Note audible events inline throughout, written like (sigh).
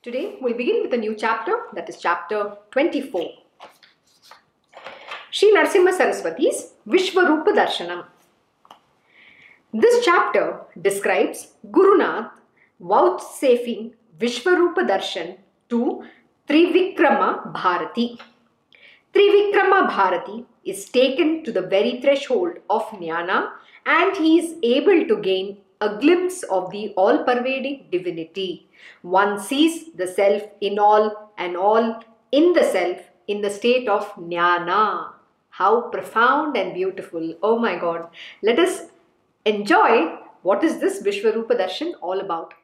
Today we'll begin with a new chapter that is chapter 24. Sri Narsimha Saraswati's Vishwarupa Darshanam. This chapter describes Gurunath vouchsafing Vishwarupa Darshan to Trivikrama Bharati. Trivikrama Bharati is taken to the very threshold of jnana and he is able to gain a glimpse of the all pervading divinity. One sees the self in all and all in the self in the state of jnana. How profound and beautiful. Oh my God. Let us enjoy what is this Vishwarupa Darshan all about.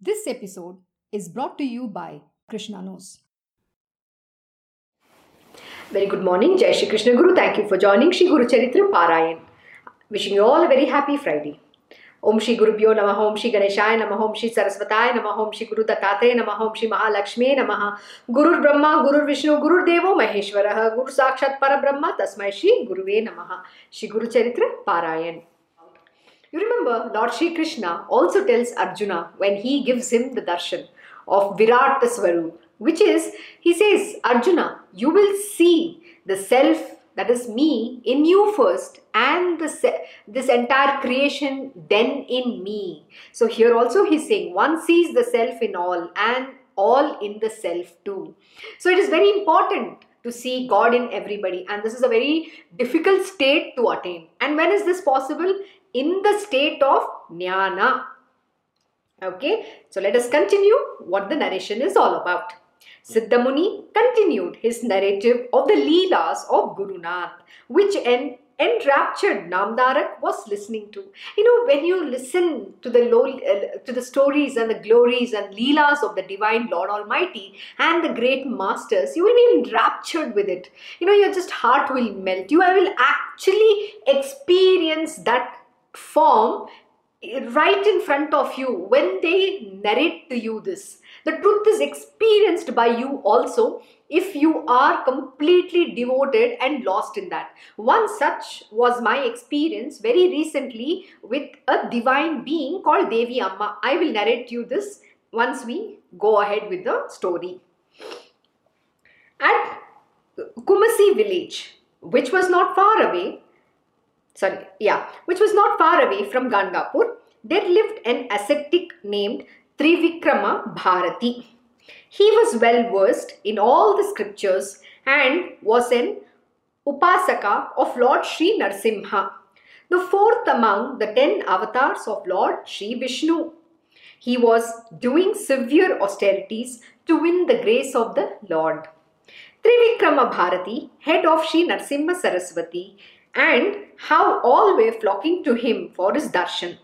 This episode is brought to you by Krishna Knows. Very good morning, Jai Shri Krishna Guru. Thank you for joining Shri Guru Charitra Parayan. Wishing you all a very happy Friday. Om Shri Guru Bhyo Namaha Om Shri Ganeshaya Namaha Om Shri Sarasvataya Namaha Om Shri Guru Dattatreya Namaha Om Shri Mahalakshmi Namaha Guru Brahma Guru Vishnu Guru Devo Maheshwaraha Guru Sakshat Parabrahma Tasmai Shri Guruve Namaha Shri Guru Charitra Parayan. You remember Lord Shri Krishna also tells Arjuna when he gives him the darshan of Virat Swarup, which is, he says, Arjuna, you will see the self that is me in you first and the se- this entire creation then in me. So here also he's saying one sees the self in all and all in the self too. So it is very important to see God in everybody and this is a very difficult state to attain. And when is this possible? In the state of jnana. Okay, so let us continue what the narration is all about. Siddhamuni continued his narrative of the Leelas of Guru Nath, which en- enraptured Namdarak was listening to. You know, when you listen to the uh, to the stories and the glories and Leelas of the Divine Lord Almighty and the great masters, you will be enraptured with it. You know, your just heart will melt. You will actually experience that form right in front of you when they narrate to you this. The truth is experienced by you also if you are completely devoted and lost in that. One such was my experience very recently with a divine being called Devi Amma. I will narrate you this once we go ahead with the story. At Kumasi village, which was not far away, sorry, yeah, which was not far away from Gangapur, there lived an ascetic named Trivikrama Bharati. He was well versed in all the scriptures and was an Upasaka of Lord Sri Narsimha, the fourth among the ten avatars of Lord Sri Vishnu. He was doing severe austerities to win the grace of the Lord. Trivikrama Bharati, head of Sri Narsimha Saraswati, and how all were flocking to him for his darshan.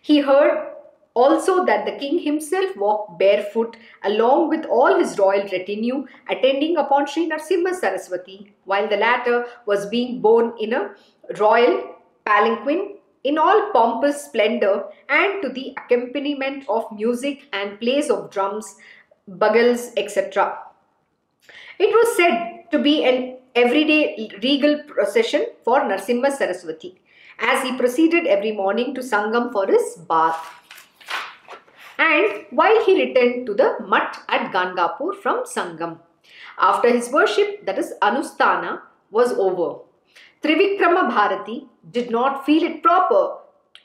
He heard also that the king himself walked barefoot along with all his royal retinue, attending upon Sri Narsimha Saraswati, while the latter was being borne in a royal palanquin in all pompous splendor and to the accompaniment of music and plays of drums, bugles, etc. It was said to be an everyday regal procession for Narsimha Saraswati as he proceeded every morning to Sangam for his bath. And while he returned to the mutt at Gangapur from Sangam, after his worship, that is Anusthana, was over, Trivikrama Bharati did not feel it proper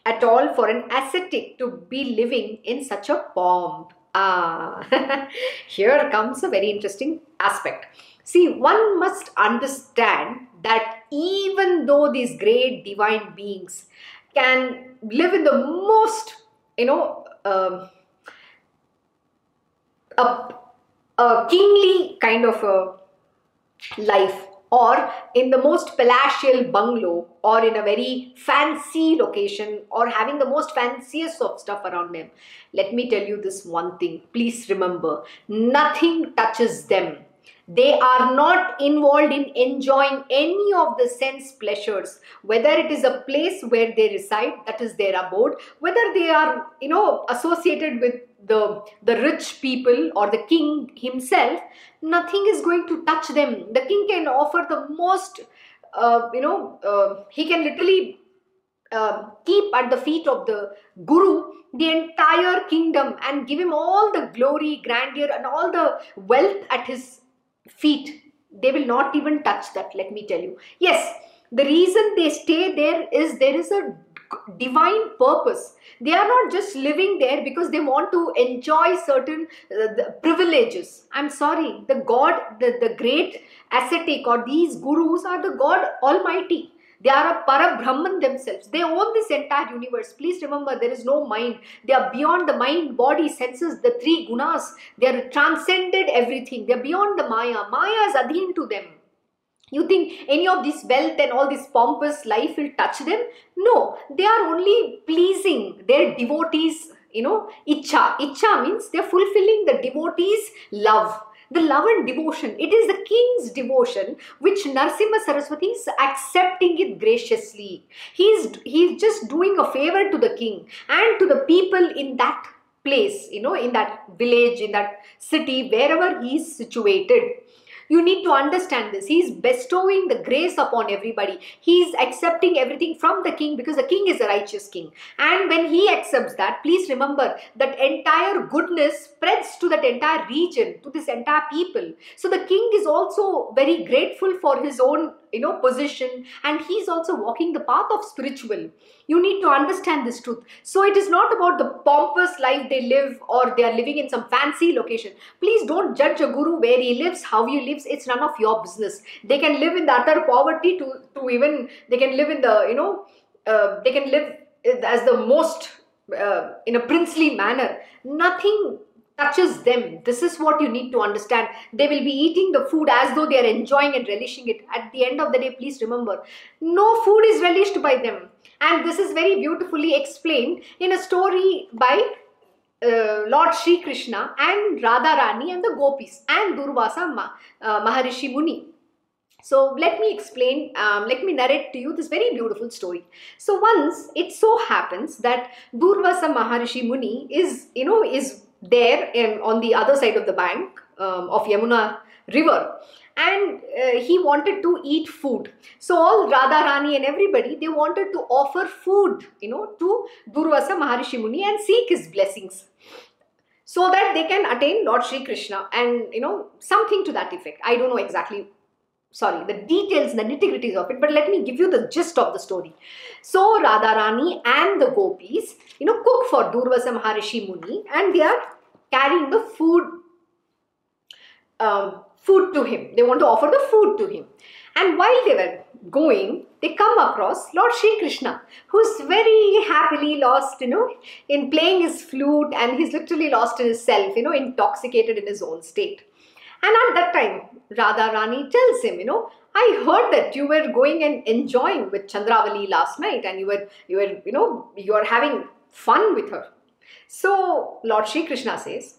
at all for an ascetic to be living in such a pomp. Ah, (laughs) here comes a very interesting aspect. See, one must understand that even though these great divine beings can live in the most, you know, um, a, a kingly kind of a life or in the most palatial bungalow or in a very fancy location or having the most fanciest of stuff around them. Let me tell you this one thing. Please remember nothing touches them they are not involved in enjoying any of the sense pleasures whether it is a place where they reside that is their abode whether they are you know associated with the the rich people or the king himself nothing is going to touch them. The king can offer the most uh, you know, uh, he can literally uh, keep at the feet of the Guru the entire kingdom and give him all the glory, grandeur, and all the wealth at his feet. They will not even touch that, let me tell you. Yes, the reason they stay there is there is a divine purpose they are not just living there because they want to enjoy certain uh, privileges i'm sorry the god the, the great ascetic or these gurus are the god almighty they are a Parabrahman themselves. They own this entire universe. Please remember, there is no mind. They are beyond the mind, body, senses, the three gunas. They are transcended everything. They are beyond the Maya. Maya is adhin to them. You think any of this wealth and all this pompous life will touch them? No, they are only pleasing their devotees, you know, icha. Icha means they're fulfilling the devotees' love the love and devotion. It is the king's devotion which Narsimha Saraswati is accepting it graciously. He's, he's just doing a favor to the king and to the people in that place, you know, in that village, in that city, wherever he is situated. You need to understand this. He is bestowing the grace upon everybody. He is accepting everything from the king because the king is a righteous king. And when he accepts that, please remember that entire goodness spreads to that entire region, to this entire people. So the king is also very grateful for his own you know position and he's also walking the path of spiritual. You need to understand this truth. So it is not about the pompous life they live or they are living in some fancy location. Please don't judge a guru where he lives how he lives. It's none of your business. They can live in the utter poverty to to even they can live in the you know uh, they can live as the most uh, in a princely manner. Nothing touches them. This is what you need to understand. They will be eating the food as though they are enjoying and relishing it. At the end of the day, please remember, no food is relished by them. And this is very beautifully explained in a story by uh, Lord Sri Krishna and Radharani and the gopis and Durvasa Ma, uh, Maharishi Muni. So let me explain, um, let me narrate to you this very beautiful story. So once it so happens that Durvasa Maharishi Muni is, you know, is there in, on the other side of the bank um, of Yamuna river and uh, he wanted to eat food. So all Radharani and everybody, they wanted to offer food, you know, to Durvasa Maharishi Muni and seek his blessings so that they can attain Lord Sri Krishna and, you know, something to that effect. I don't know exactly sorry, the details, the nitty-gritties of it, but let me give you the gist of the story. So Radharani and the gopis, you know, cook for Durvasa Maharishi Muni and they are carrying the food, um, food to him. They want to offer the food to him. And while they were going, they come across Lord Sri Krishna, who's very happily lost, you know, in playing his flute and he's literally lost in himself, you know, intoxicated in his own state. And at that time, Radha Rani tells him, you know, I heard that you were going and enjoying with Chandravali last night and you were, you were, you know, you are having fun with her. So Lord Sri Krishna says,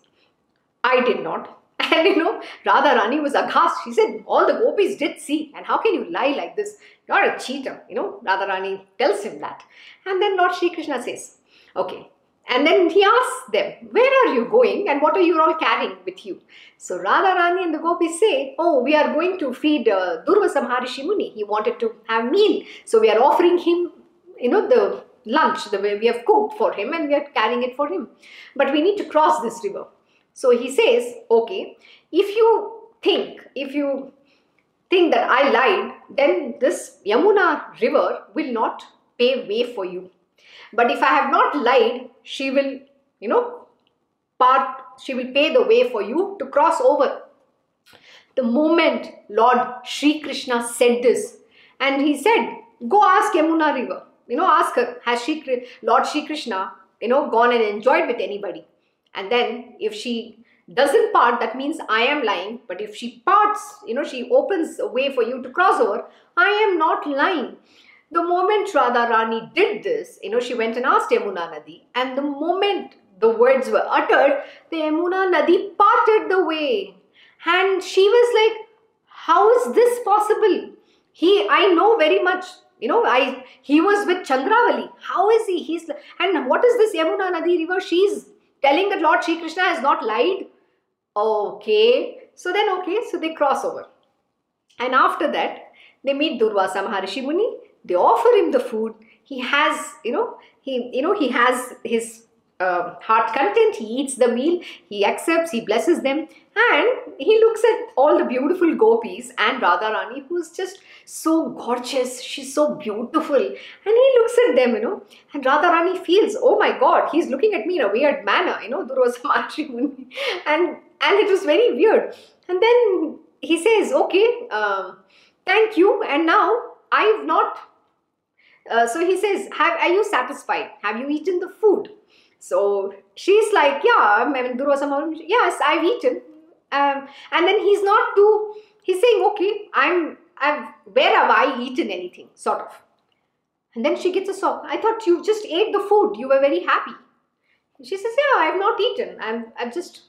I did not. (laughs) And you know, Radha Rani was aghast. She said, all the gopis did see. And how can you lie like this? You're a cheater. You know, Radha Rani tells him that. And then Lord Sri Krishna says, okay, and then he asks them, Where are you going and what are you all carrying with you? So Radharani and the gopis say, Oh, we are going to feed uh, Durvasa Maharishi Muni. He wanted to have meal. So we are offering him, you know, the lunch, the way we have cooked for him and we are carrying it for him. But we need to cross this river. So he says, Okay, if you think, if you think that I lied, then this Yamuna river will not pave way for you but if I have not lied, she will, you know, part, she will pay the way for you to cross over. The moment Lord Sri Krishna said this, and he said, Go ask Yamuna River. You know, ask her, has she, Lord Sri Krishna, you know, gone and enjoyed with anybody? And then if she doesn't part, that means I am lying. But if she parts, you know, she opens a way for you to cross over, I am not lying. The moment Radharani did this, you know, she went and asked Yamuna Nadi, and the moment the words were uttered, the Yamuna Nadi parted the way. And she was like, How is this possible? He, I know very much. You know, I he was with Chandravali. How is he? He's and what is this Yamuna Nadi river? She's telling that Lord Sri Krishna has not lied. Okay. So then okay, so they cross over. And after that, They meet Durvasa Maharishi Muni. They offer him the food. He has, you know, he, you know, he has his uh, heart content. He eats the meal. He accepts. He blesses them, and he looks at all the beautiful gopis and Radharani, who's just so gorgeous. She's so beautiful, and he looks at them, you know, and Radharani feels, oh my God, he's looking at me in a weird manner, you know, Durvasa (laughs) and and it was very weird. And then he says, okay, um, thank you, and now I've not. Uh, so he says, have, are you satisfied? Have you eaten the food? So she's like, yeah, I mean, Durvasa yes, I've eaten. Um, and then he's not too, he's saying, okay, I'm, I've, where have I eaten anything, sort of. And then she gets a sob. I thought you just ate the food. You were very happy. She says, yeah, I've not eaten. I'm, I've just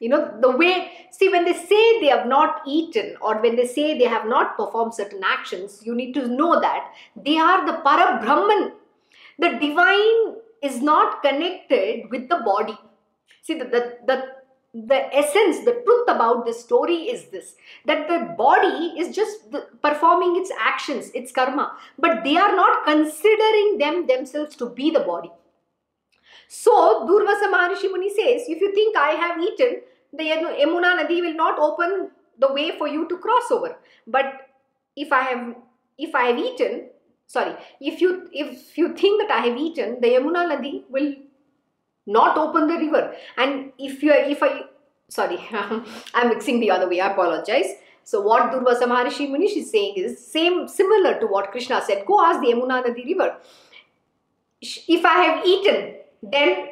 you know, the way, see, when they say they have not eaten or when they say they have not performed certain actions, you need to know that they are the para Brahman. The divine is not connected with the body. See, the, the, the, the essence, the truth about this story is this that the body is just performing its actions, its karma, but they are not considering them themselves to be the body. So, Durvasa Maharishi Muni says, if you think I have eaten, the Yamuna Nadi will not open the way for you to cross over. But if I have if I have eaten, sorry, if you if you think that I have eaten, the Yamuna Nadi will not open the river. And if you if I sorry, (laughs) I'm mixing the other way, I apologize. So what Durvasa Maharishi Munish is saying is same similar to what Krishna said. Go ask the Yamuna Nadi river. If I have eaten, then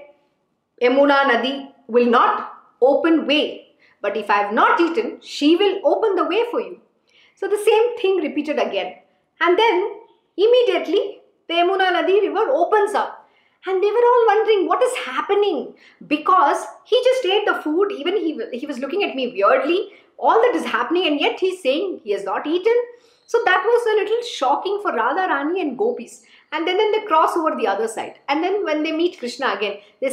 Yamuna Nadi will not open way. But if I have not eaten, she will open the way for you. So the same thing repeated again. And then immediately the Yamuna Nadi river opens up. And they were all wondering what is happening because he just ate the food, even he, he was looking at me weirdly. All that is happening, and yet he's saying he has not eaten. So that was a little shocking for Radha Rani and gopis. And then, then they cross over the other side. And then when they meet krishna again they,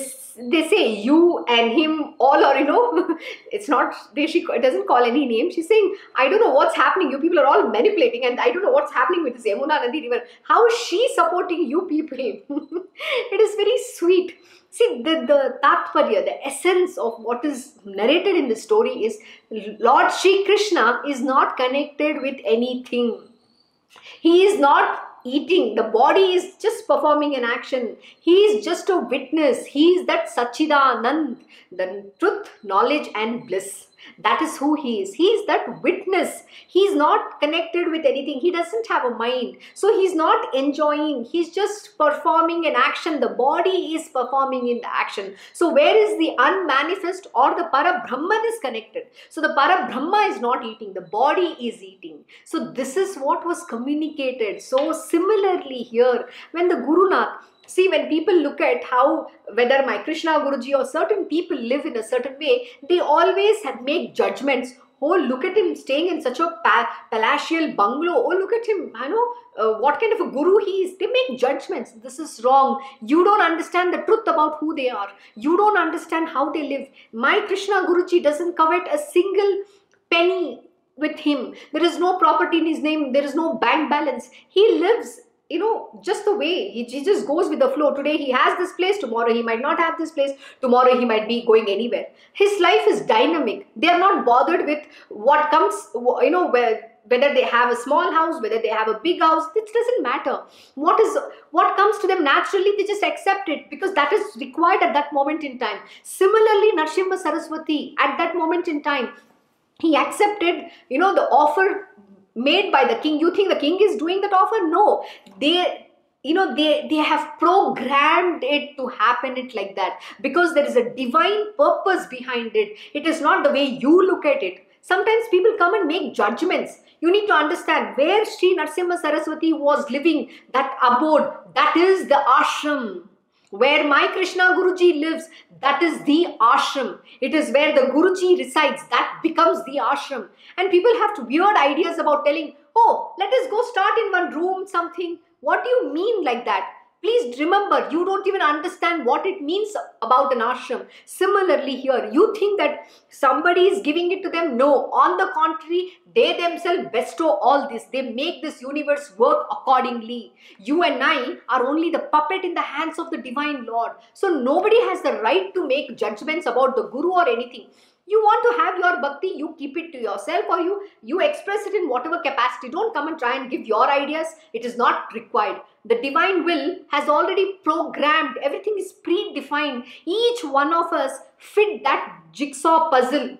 they say you and him all or you know (laughs) it's not they she doesn't call any name. She's saying i don't know what's happening. You people are all manipulating and i don't know what's happening with this yamuna nadi river. How is she supporting you people? (laughs) It is very sweet see the the tatparya the essence of what is narrated in the story is lord Shri krishna is not connected with anything he is not eating. The body is just performing an action. He is just a witness. He is that Sachidanand, the truth, knowledge, and bliss. That is who he is. He is that witness. He's not connected with anything. He doesn't have a mind. So he's not enjoying. He's just performing an action. The body is performing in the action. So where is the unmanifest or the para Brahman is connected? So the para Brahma is not eating. The body is eating. So this is what was communicated. So similarly here, when the Guru Nath See, when people look at how whether my Krishna Guruji or certain people live in a certain way, they always have make judgments. Oh, look at him staying in such a pa- palatial bungalow. Oh, look at him. I know uh, what kind of a guru he is. They make judgments. This is wrong. You don't understand the truth about who they are. You don't understand how they live. My Krishna Guruji doesn't covet a single penny with him. There is no property in his name. There is no bank balance. He lives you know, just the way he, he just goes with the flow. Today he has this place, tomorrow he might not have this place, tomorrow he might be going anywhere. His life is dynamic. They are not bothered with what comes, you know, where whether they have a small house whether they have a big house it doesn't matter what is what comes to them naturally they just accept it because that is required at that moment in time similarly Narasimha saraswati at that moment in time he accepted you know the offer made by the king. You think the king is doing that offer? No. They you know they they have programmed it to happen it like that. Because there is a divine purpose behind it. It is not the way you look at it. Sometimes people come and make judgments. You need to understand where Sri Narasimha Saraswati was living, that abode, that is the ashram. Where my Krishna Guruji lives, that is the ashram. It is where the Guruji resides, that becomes the ashram. And people have weird ideas about telling, oh, let us go start in one room, something. What do you mean like that? Please remember, you don't even understand what it means about an ashram. Similarly, here, you think that somebody is giving it to them. No, on the contrary, they themselves bestow all this. They make this universe work accordingly. You and I are only the puppet in the hands of the divine Lord. So, nobody has the right to make judgments about the Guru or anything you want to have your bhakti you keep it to yourself or you you express it in whatever capacity. Don't come and try and give your ideas. It is not required. The divine will has already programmed. Everything is predefined. Each one of us fit that jigsaw puzzle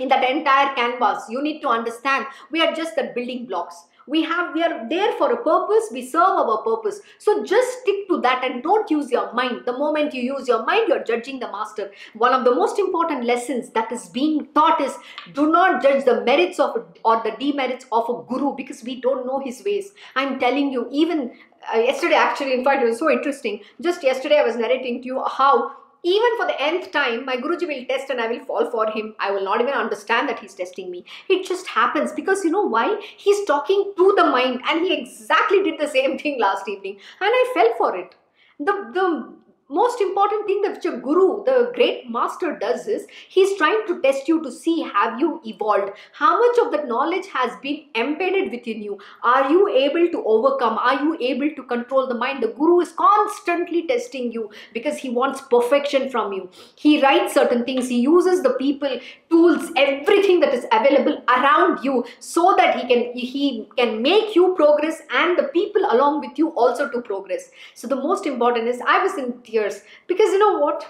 in that entire canvas. You need to understand. We are just the building blocks we have we are there for a purpose we serve our purpose. So just stick to that and don't use your mind. The moment you use your mind you're judging the master. One of the most important lessons that is being taught is do not judge the merits of or the demerits of a guru because we don't know his ways. I'm telling you even uh, yesterday actually in fact it was so interesting. Just yesterday i was narrating to you how even for the nth time, my Guruji will test and I will fall for him. I will not even understand that he's testing me. It just happens because you know why? He's talking to the mind and he exactly did the same (laughs) thing last evening and I fell for it. The, the most important thing that a guru, the great master does is he's trying to test you to see have you evolved? How much of that knowledge has been embedded within you? Are you able to overcome? Are you able to control the mind? The guru is constantly testing you because he wants perfection from you. He writes certain things, he uses the people, tools, everything that is available around you so that he can he can make you progress and the people along with you also to progress. So the most important is I was in tears years. Because you know what?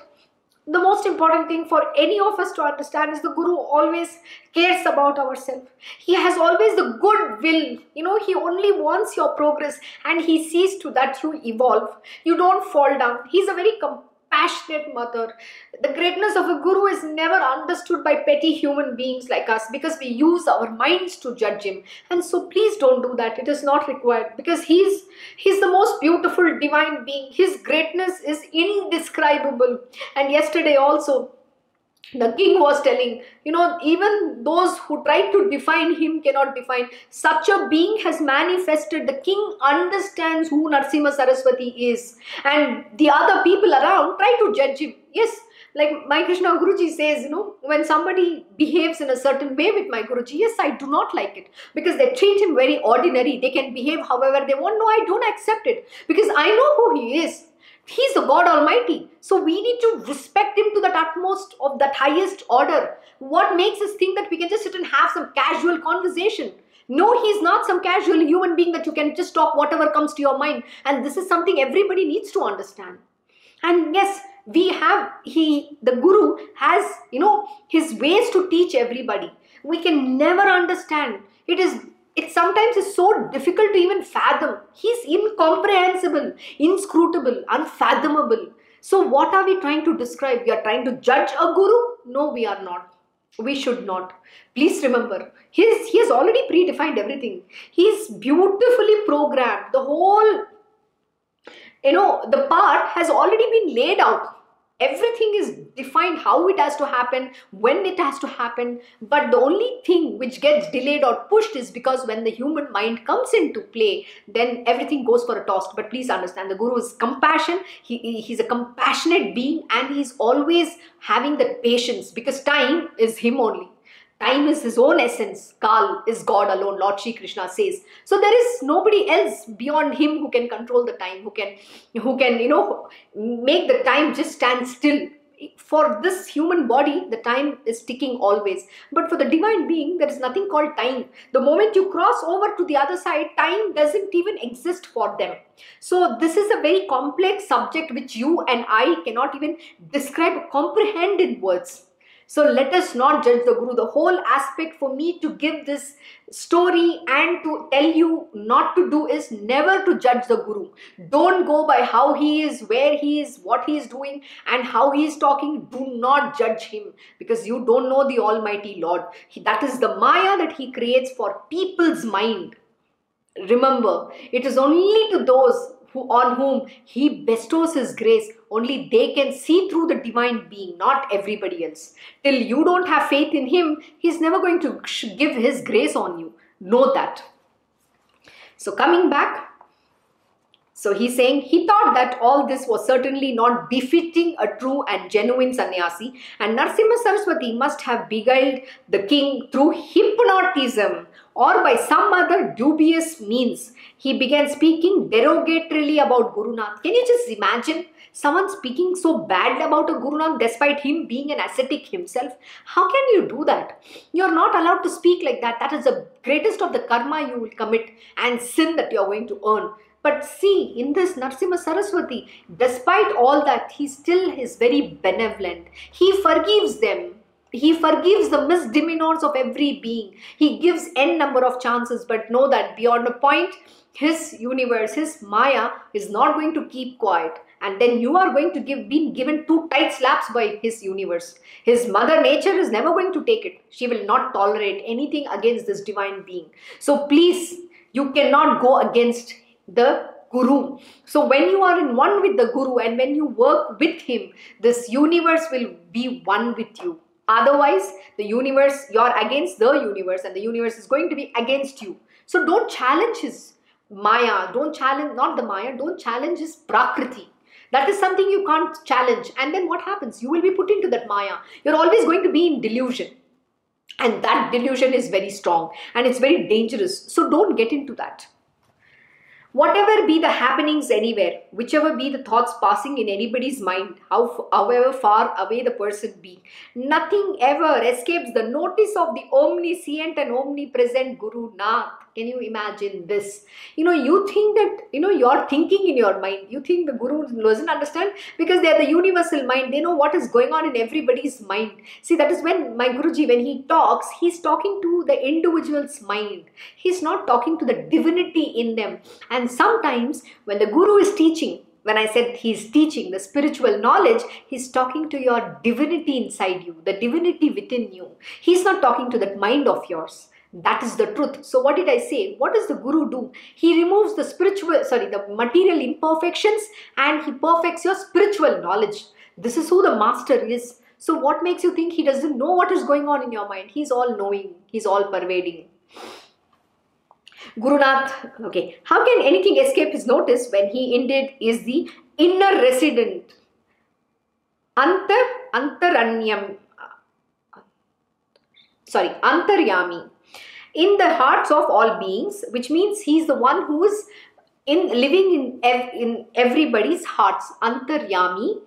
The most important thing for any of us to understand is the guru always cares about ourselves. He has always the good will. You know he only wants your progress and he sees to that you evolve. You don't fall down. He's a very compassionate mother. The greatness of a guru is never understood by petty human beings like us because we use our minds to judge him. And so please don't do that. It is not required because he's he's the most beautiful divine being. His greatness is indescribable. And yesterday also the king was telling you know even those who try to define him cannot define such a being has manifested the king understands who Narasimha Saraswati is and the other people around try to judge him yes like my Krishna Guruji says, you know, when somebody behaves in a certain way with my Guruji, yes, I do not like it because they treat him very ordinary. They can behave however they want. No, I don't accept it because I know who he is. He's the God Almighty. So we need to respect Him to that utmost of that highest order. What makes us think that we can just sit and have some casual conversation? No, he's not some casual human being that you can just talk whatever comes to your mind. And this is something everybody needs to understand. And yes, we have, he, the Guru has, you know, his ways to teach everybody. We can never understand. It is it sometimes is so difficult to even fathom. He's incomprehensible, inscrutable, unfathomable. So, what are we trying to describe? We are trying to judge a guru? No, we are not. We should not. Please remember, he's, he has already predefined everything. He's beautifully programmed. The whole, you know, the part has already been laid out everything is defined how it has to happen when it has to happen but the only thing which gets delayed or pushed is because when the human mind comes into play then everything goes for a toss. But please understand the guru is compassion. He, he's a compassionate being and he's always having the patience because time is him only Time is his own essence. Kal is God alone, Lord Shri Krishna says. So there is nobody else beyond him who can control the time, who can, who can, you know, make the time just stand still. For this human body, the time is ticking always. But for the divine being, there is nothing called time. The moment you cross over to the other side, time doesn't even exist for them. So this is a very complex subject which you and I cannot even describe, comprehend in words. So let us not judge the Guru. The whole aspect for me to give this story and to tell you not to do is never to judge the Guru. Don't go by how he is, where he is, what he is doing, and how he is talking. Do not judge him because you don't know the Almighty Lord. He, that is the Maya that he creates for people's mind. Remember, it is only to those who, on whom he bestows his grace only they can see through the divine being not everybody else. Till you don't have faith in him he's never going to give his grace on you. Know that. So coming back So he's saying he thought that all this was certainly not befitting a true and genuine sannyasi, and Narsimha Saraswati must have beguiled the king through hypnotism or by some other dubious means. He began speaking derogatorily about Guru Nath. Can you just imagine someone speaking so bad about a Guru Nath despite him being an ascetic himself? How can you do that? You're not allowed to speak like that. That is the greatest of the karma you will commit and sin that you're going to earn. But see, in this Narsimha Saraswati, despite all that, he still is very benevolent. He forgives them. He forgives the misdemeanors of every being. He gives n number of chances, but know that beyond a point, his universe, his Maya is not going to keep quiet. And then you are going to give given two tight slaps by his universe. His mother nature is never going to take it. She will not tolerate anything against this divine being. So please, you cannot go against the guru so when you are in one with the guru and when you work with him this universe will be one with you otherwise the universe you're against the universe and the universe is going to be against you. So don't challenge his maya don't challenge not the maya don't challenge his prakriti. That is something you can't challenge. And then what happens? You will be put into that maya. You're always going to be in delusion. And that delusion is very strong and it's very dangerous. So don't get into that Whatever be the happenings anywhere, whichever be the thoughts passing in anybody's mind, how, however far away the person be, nothing ever escapes the notice of the omniscient and omnipresent Guru Nath. Can you imagine this? You know, you think that, you know, you're thinking in your mind. You think the Guru doesn't understand because they are the universal mind. They know what is going on in everybody's mind. See, that is when my Guruji, when he talks, he's talking to the individual's mind. He's not talking to the divinity in them. And sometimes when the Guru is teaching, when I said he's teaching the spiritual knowledge, he's talking to your divinity inside you, the divinity within you. He's not talking to that mind of yours. That is the truth. So, what did I say? What does the Guru do? He removes the spiritual, sorry, the material imperfections and he perfects your spiritual knowledge. This is who the master is. So, what makes you think he doesn't know what is going on in your mind? He's all knowing, he's all pervading. Guru Nath, okay, how can anything escape his notice when he indeed is the inner resident? Antar, antaranyam, sorry, antaryami in the hearts of all beings, which means he's the one who is in living in ev- in everybody's hearts, antaryami,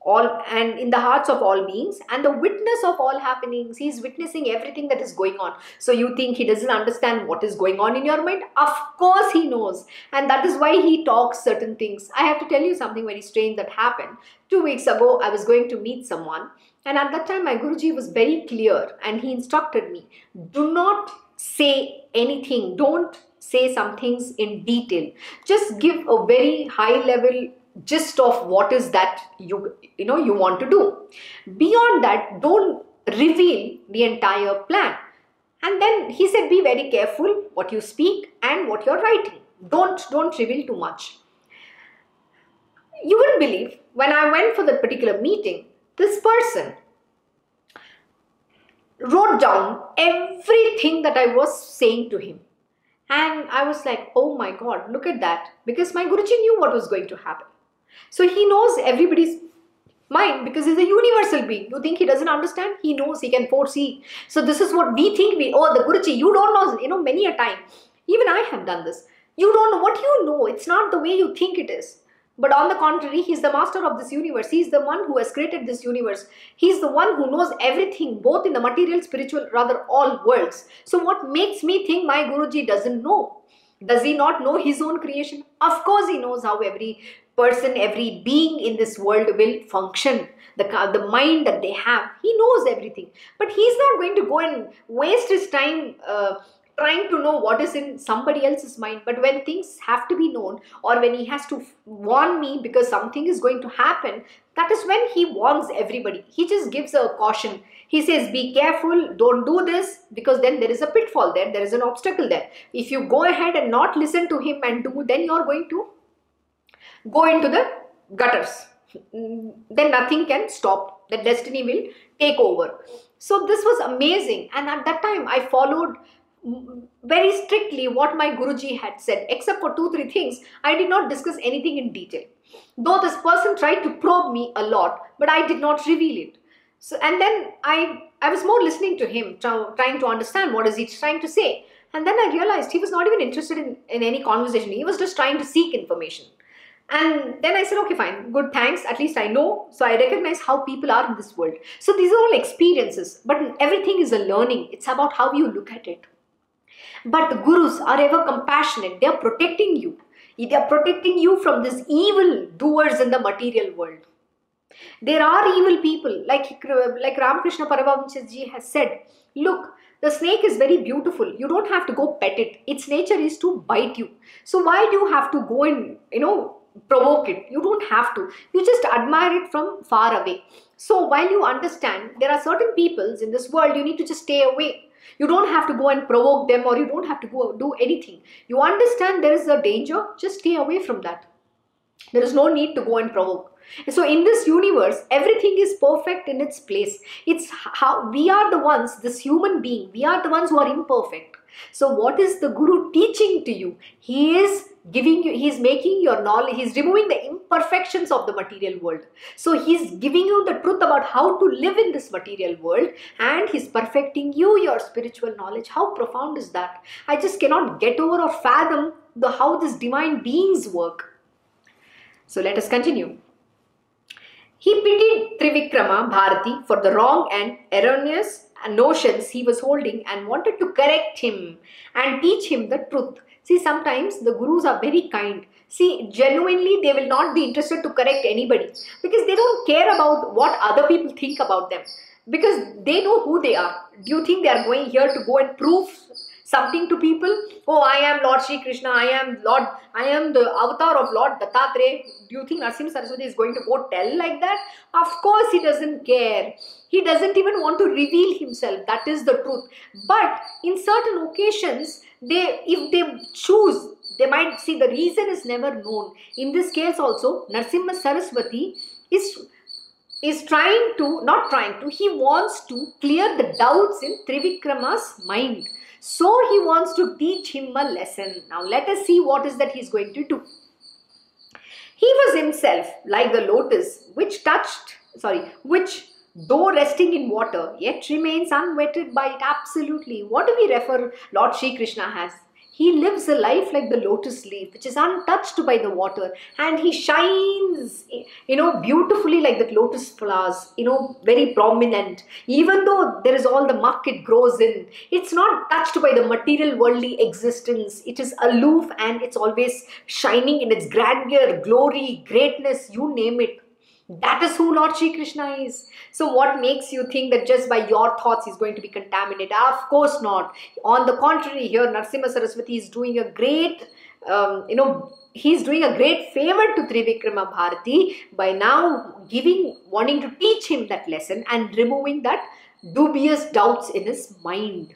all and in the hearts of all beings. And the witness of all happenings he's witnessing everything that is going on. So you think he doesn't understand what is going on in your mind? Of course he knows. And that is why he talks certain things. I have to tell you something very strange that happened. Two weeks ago i was going to meet someone. And at that time my guruji was very clear and he instructed me do not say anything. Don't say some things in detail. Just give a very high level gist of what is that you you know you want to do. Beyond that don't reveal the entire plan. And then he said be very careful what you speak and what you're writing. Don't don't reveal too much. You wouldn't believe when i went for that particular meeting this person wrote down everything that I was saying to him. And I was like, oh my God, look at that. Because my Guruji knew what was going to happen. So he knows everybody's mind because he's a universal being. You think he doesn't understand? He knows, he can foresee. So this is what we think we, oh, the Guruji, you don't know, you know, many a time. Even I have done this. You don't know what you know. It's not the way you think it is. But on the contrary, he's the master of this universe. He's the one who has created this universe. He's the one who knows everything, both in the material, spiritual, rather all worlds. So, what makes me think my Guruji doesn't know? Does he not know his own creation? Of course, he knows how every person, every being in this world will function. The, the mind that they have, he knows everything. But he's not going to go and waste his time. Uh, trying to know what is in somebody else's mind but when things have to be known or when he has to warn me because something is going to happen that is when he warns everybody. He just gives a caution. He says be careful don't do this because then there is a pitfall there there is an obstacle there. If you go ahead and not listen to him and do then you're going to go into the gutters. (laughs) Then nothing can stop the destiny will take over. So this was amazing. And at that time i followed very strictly what my Guruji had said, except for two, three things. I did not discuss anything in detail. Though this person tried to probe me a lot, but I did not reveal it. So, and then I, I was more listening to him, trying to understand what is he trying to say. And then I realized he was not even interested in, in any conversation. He was just trying to seek information. And then I said, okay, fine, good, thanks. At least I know. So I recognize how people are in this world. So these are all experiences, but everything is a learning. It's about how you look at it. But gurus are ever compassionate. They are protecting you. They are protecting you from these evil doers in the material world. There are evil people, like, like Ramakrishna Paramahamsa has said, look, the snake is very beautiful. You don't have to go pet it. Its nature is to bite you. So why do you have to go and, you know, provoke it? You don't have to. You just admire it from far away. So while you understand there are certain peoples in this world, you need to just stay away. You don't have to go and provoke them or you don't have to go do anything. You understand there is a danger, just stay away from that. There is no need to go and provoke. So in this universe, everything is perfect in its place. It's how we are the ones, this human being, we are the ones who are imperfect. So what is the Guru teaching to you? He is giving you, he is making your knowledge, he is removing the imperfections of the material world. So he is giving you the truth about how to live in this material world and he's perfecting you your spiritual knowledge. How profound is that? I just cannot get over or fathom the how these divine beings work. So let us continue. He pitied Trivikrama Bharati for the wrong and erroneous notions he was holding and wanted to correct him and teach him the truth. See, sometimes the gurus are very kind. See, genuinely, they will not be interested to correct anybody because they don't care about what other people think about them because they know who they are. Do you think they are going here to go and prove something to people. Oh, I am Lord Sri Krishna, I am Lord, I am the avatar of Lord Dattatreya. Do you think Narasimha Saraswati is going to go tell like that? Of course, he doesn't care. He doesn't even want to reveal himself. That is the truth. But in certain occasions, they if they choose, they might see the reason is never known. In this case also, Narasimha Saraswati is is trying to, not trying to, he wants to clear the doubts in Trivikrama's mind. So he wants to teach him a lesson. Now let us see what is that he is going to do. He was himself like the lotus which touched, sorry, which though resting in water yet remains unwetted by it absolutely. What do we refer Lord Sri Krishna has? He lives a life like the lotus leaf, which is untouched by the water, and he shines, you know, beautifully like the lotus flowers, you know, very prominent. Even though there is all the muck it grows in, it's not touched by the material worldly existence. It is aloof and it's always shining in its grandeur, glory, greatness, you name it. That is who Lord Sri Krishna is. So, what makes you think that just by your thoughts he's going to be contaminated? Of course not. On the contrary, here Narasimha Saraswati is doing a great, um, you know, he's doing a great favor to Trivikrama Bharati by now giving, wanting to teach him that lesson and removing that dubious doubts in his mind.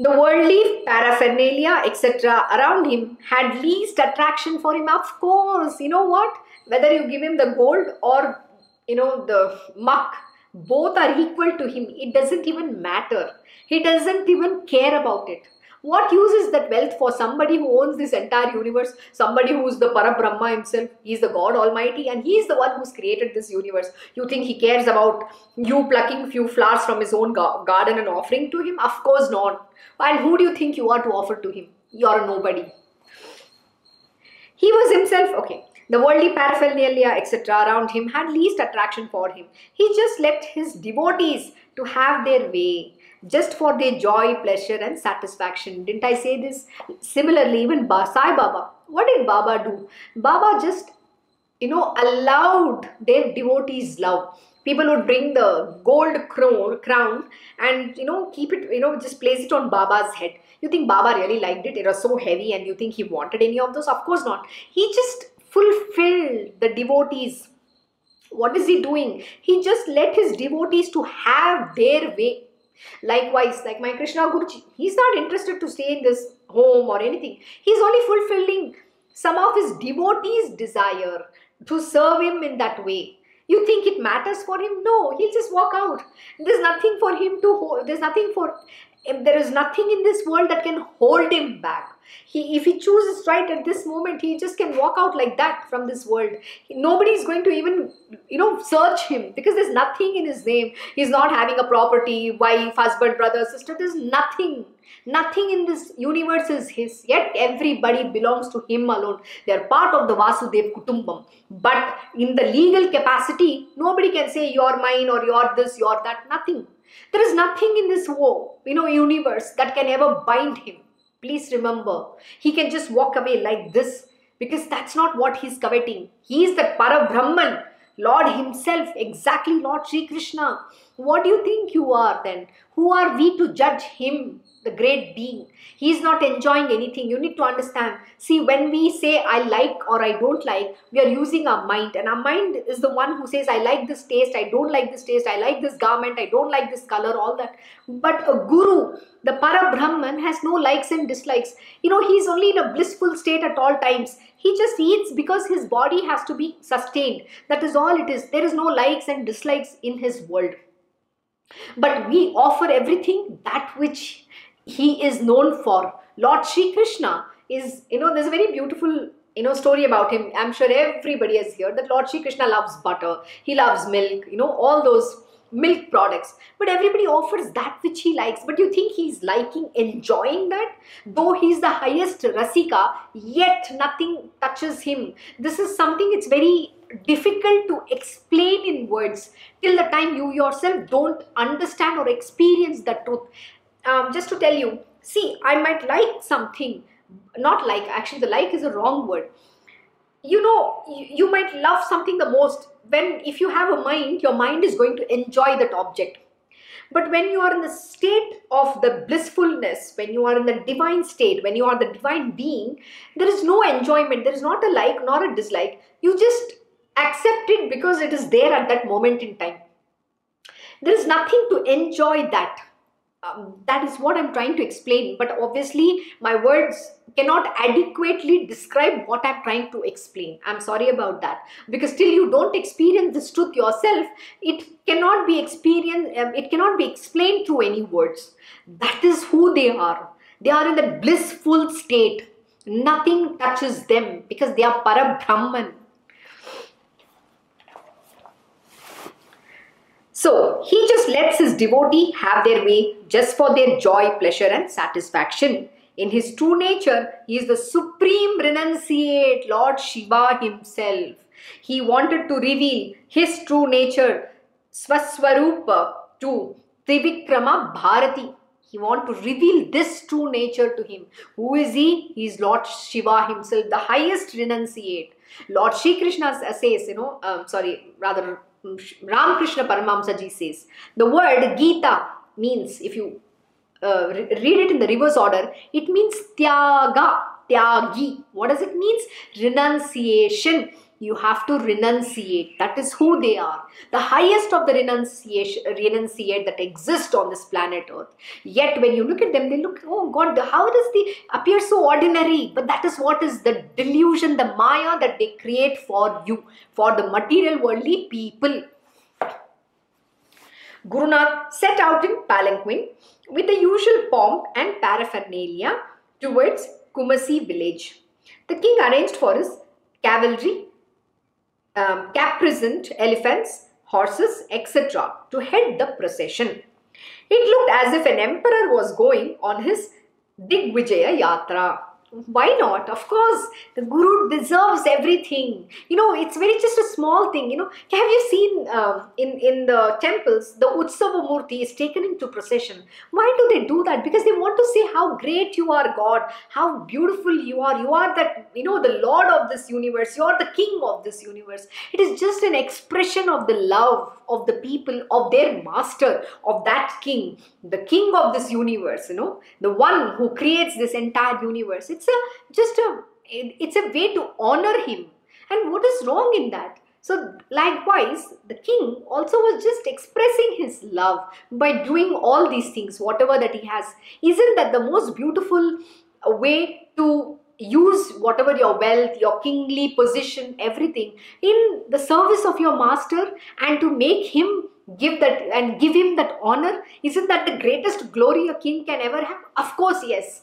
The worldly paraphernalia, etc., around him had least attraction for him. Of course, you know what? Whether you give him the gold or you know the muck, both are equal to him. It doesn't even matter. He doesn't even care about it. What use is that wealth for somebody who owns this entire universe, somebody who is the Parabrahma himself? He's the God Almighty and he's the one who's created this universe. You think he cares about you plucking few flowers from his own garden and offering to him? Of course not. And who do you think you are to offer to him? You're a nobody. He was himself, okay, the worldly paraphernalia, etc., around him had least attraction for him. He just left his devotees to have their way just for their joy, pleasure, and satisfaction. Didn't I say this? Similarly, even Sai Baba. What did Baba do? Baba just, you know, allowed their devotees' love. People would bring the gold crown, crown and, you know, keep it, you know, just place it on Baba's head. You think Baba really liked it? It was so heavy, and you think he wanted any of those? Of course not. He just fulfilled the devotees what is he doing he just let his devotees to have their way Likewise, like my Krishna Guruji, he's not interested to stay in this home or anything. He's only fulfilling some of his devotees' desire to serve him in that way. You think it matters for him? No, he'll just walk out. There's nothing for him to hold. There's nothing for there is nothing in this world that can hold him back he if he chooses right at this moment he just can walk out like that from this world. Nobody is going to even you know search him because there's nothing in his name. He's not having a property wife husband brother sister. There's nothing. Nothing in this universe is his. Yet everybody belongs to him alone. They are part of the vasudev kutumbam. But in the legal capacity nobody can say you're mine or you're this you're that. Nothing. There is nothing in this war, you know, universe that can ever bind him. Please remember, he can just walk away like this because that's not what he's coveting. He is the Parabrahman, Lord Himself, exactly Lord Sri Krishna. What do you think you are then? Who are we to judge Him? the great being. He is not enjoying anything. You need to understand. See, when we say I like or I don't like, we are using our mind. And our mind is the one who says, I like this taste, I don't like this taste, I like this garment, I don't like this color, all that. But a guru, the para Brahman, has no likes and dislikes. You know, he's only in a blissful state at all times. He just eats because his body has to be sustained. That is all it is. There is no likes and dislikes in his world. But we offer everything that which he is known for. Lord Sri Krishna is, you know, there's a very beautiful you know story about him i'm sure everybody has heard that lord Sri krishna loves butter he loves milk you know all those milk products. But everybody offers that which he likes. But you think he's liking enjoying that? Though he's the highest rasika yet nothing touches him. This is something it's very difficult to explain in words. Till the time you yourself don't understand or experience the truth. Um, just to tell you, see, I might like something, not like, actually, the like is a wrong word. You know, you, you might love something the most when, if you have a mind, your mind is going to enjoy that object. But when you are in the state of the blissfulness, when you are in the divine state, when you are the divine being, there is no enjoyment, there is not a like nor a dislike. You just accept it because it is there at that moment in time. There is nothing to enjoy that um, that is what I'm trying to explain. But obviously, my words cannot adequately describe what I'm trying to explain. I'm sorry about that. Because till you don't experience this truth yourself, it cannot be experienced, um, it cannot be explained through any words. That is who they are. They are in the blissful state. Nothing touches them because they are Brahman. So he just lets his devotee have their way just for their joy, pleasure, and satisfaction. In his true nature, he is the supreme renunciate Lord Shiva himself. He wanted to reveal his true nature, Swaswarupa, to Trivikrama Bharati. He want to reveal this true nature to him. Who is he? He is Lord Shiva himself, the highest renunciate. Lord Shri Krishna says, you know, um, sorry, rather Ramakrishna Paramahamsa ji says. The word Gita means, if you uh, read it in the reverse order, it means Tyaga, Tyagi. What does it mean? Renunciation you have to renunciate. That is who they are. The highest of the renunciation renunciate that exist on this planet earth. Yet when you look at them they look oh god how does they appear so ordinary? But that is what is the delusion the maya that they create for you for the material worldly people. Gurunath set out in palanquin with the usual pomp and paraphernalia towards Kumasi village. The king arranged for his cavalry um, elephants, horses, etc. to head the procession. It looked as if an emperor was going on his Digvijaya Yatra why not? Of course the guru deserves everything. You know it's very just a small thing you know. Have you seen um, in in the temples the utsava murti is taken into procession. Why do they do that? Because they want to say how great you are god how beautiful you are. You are that you know the lord of this universe. You are the king of this universe. It is just an expression of the love of the people of their master of that king. The king of this universe you know the one who creates this entire universe a just a it's a way to honor him. And what is wrong in that? So likewise the king also was just expressing his love by doing all these things whatever that he has. Isn't that the most beautiful way to use whatever your wealth, your kingly position, everything in the service of your master and to make him give that and give him that honor? Isn't that the greatest glory a king can ever have? Of course yes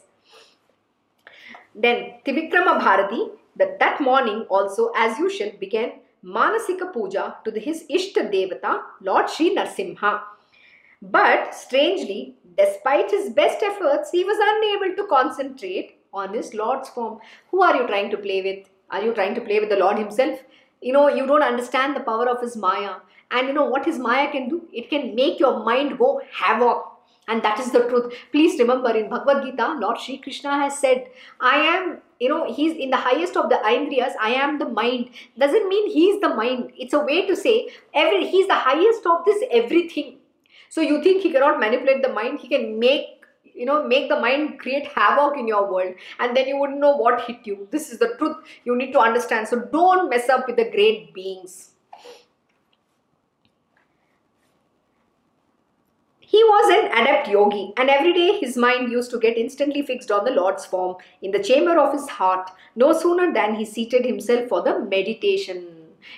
then Trivikrama Bharati that that morning also as usual began Manasika Puja to the, his Ishta Devata Lord Sri Narsimha. But strangely despite his best efforts he was unable to concentrate on his Lord's form. Who are you trying to play with? Are you trying to play with the Lord himself? You know you don't understand the power of his Maya. And you know what his Maya can do? It can make your mind go havoc. And that is the truth. Please remember in Bhagavad Gita, Lord Sri Krishna has said, I am, you know, he's in the highest of the Indriyas, I am the mind. Doesn't mean he's the mind. It's a way to say every he's the highest of this everything. So you think he cannot manipulate the mind, he can make you know make the mind create havoc in your world and then you wouldn't know what hit you this is the truth you need to understand so don't mess up with the great beings He was an adept yogi, and every day his mind used to get instantly fixed on the Lord's form in the chamber of his heart, no sooner than he seated himself for the meditation.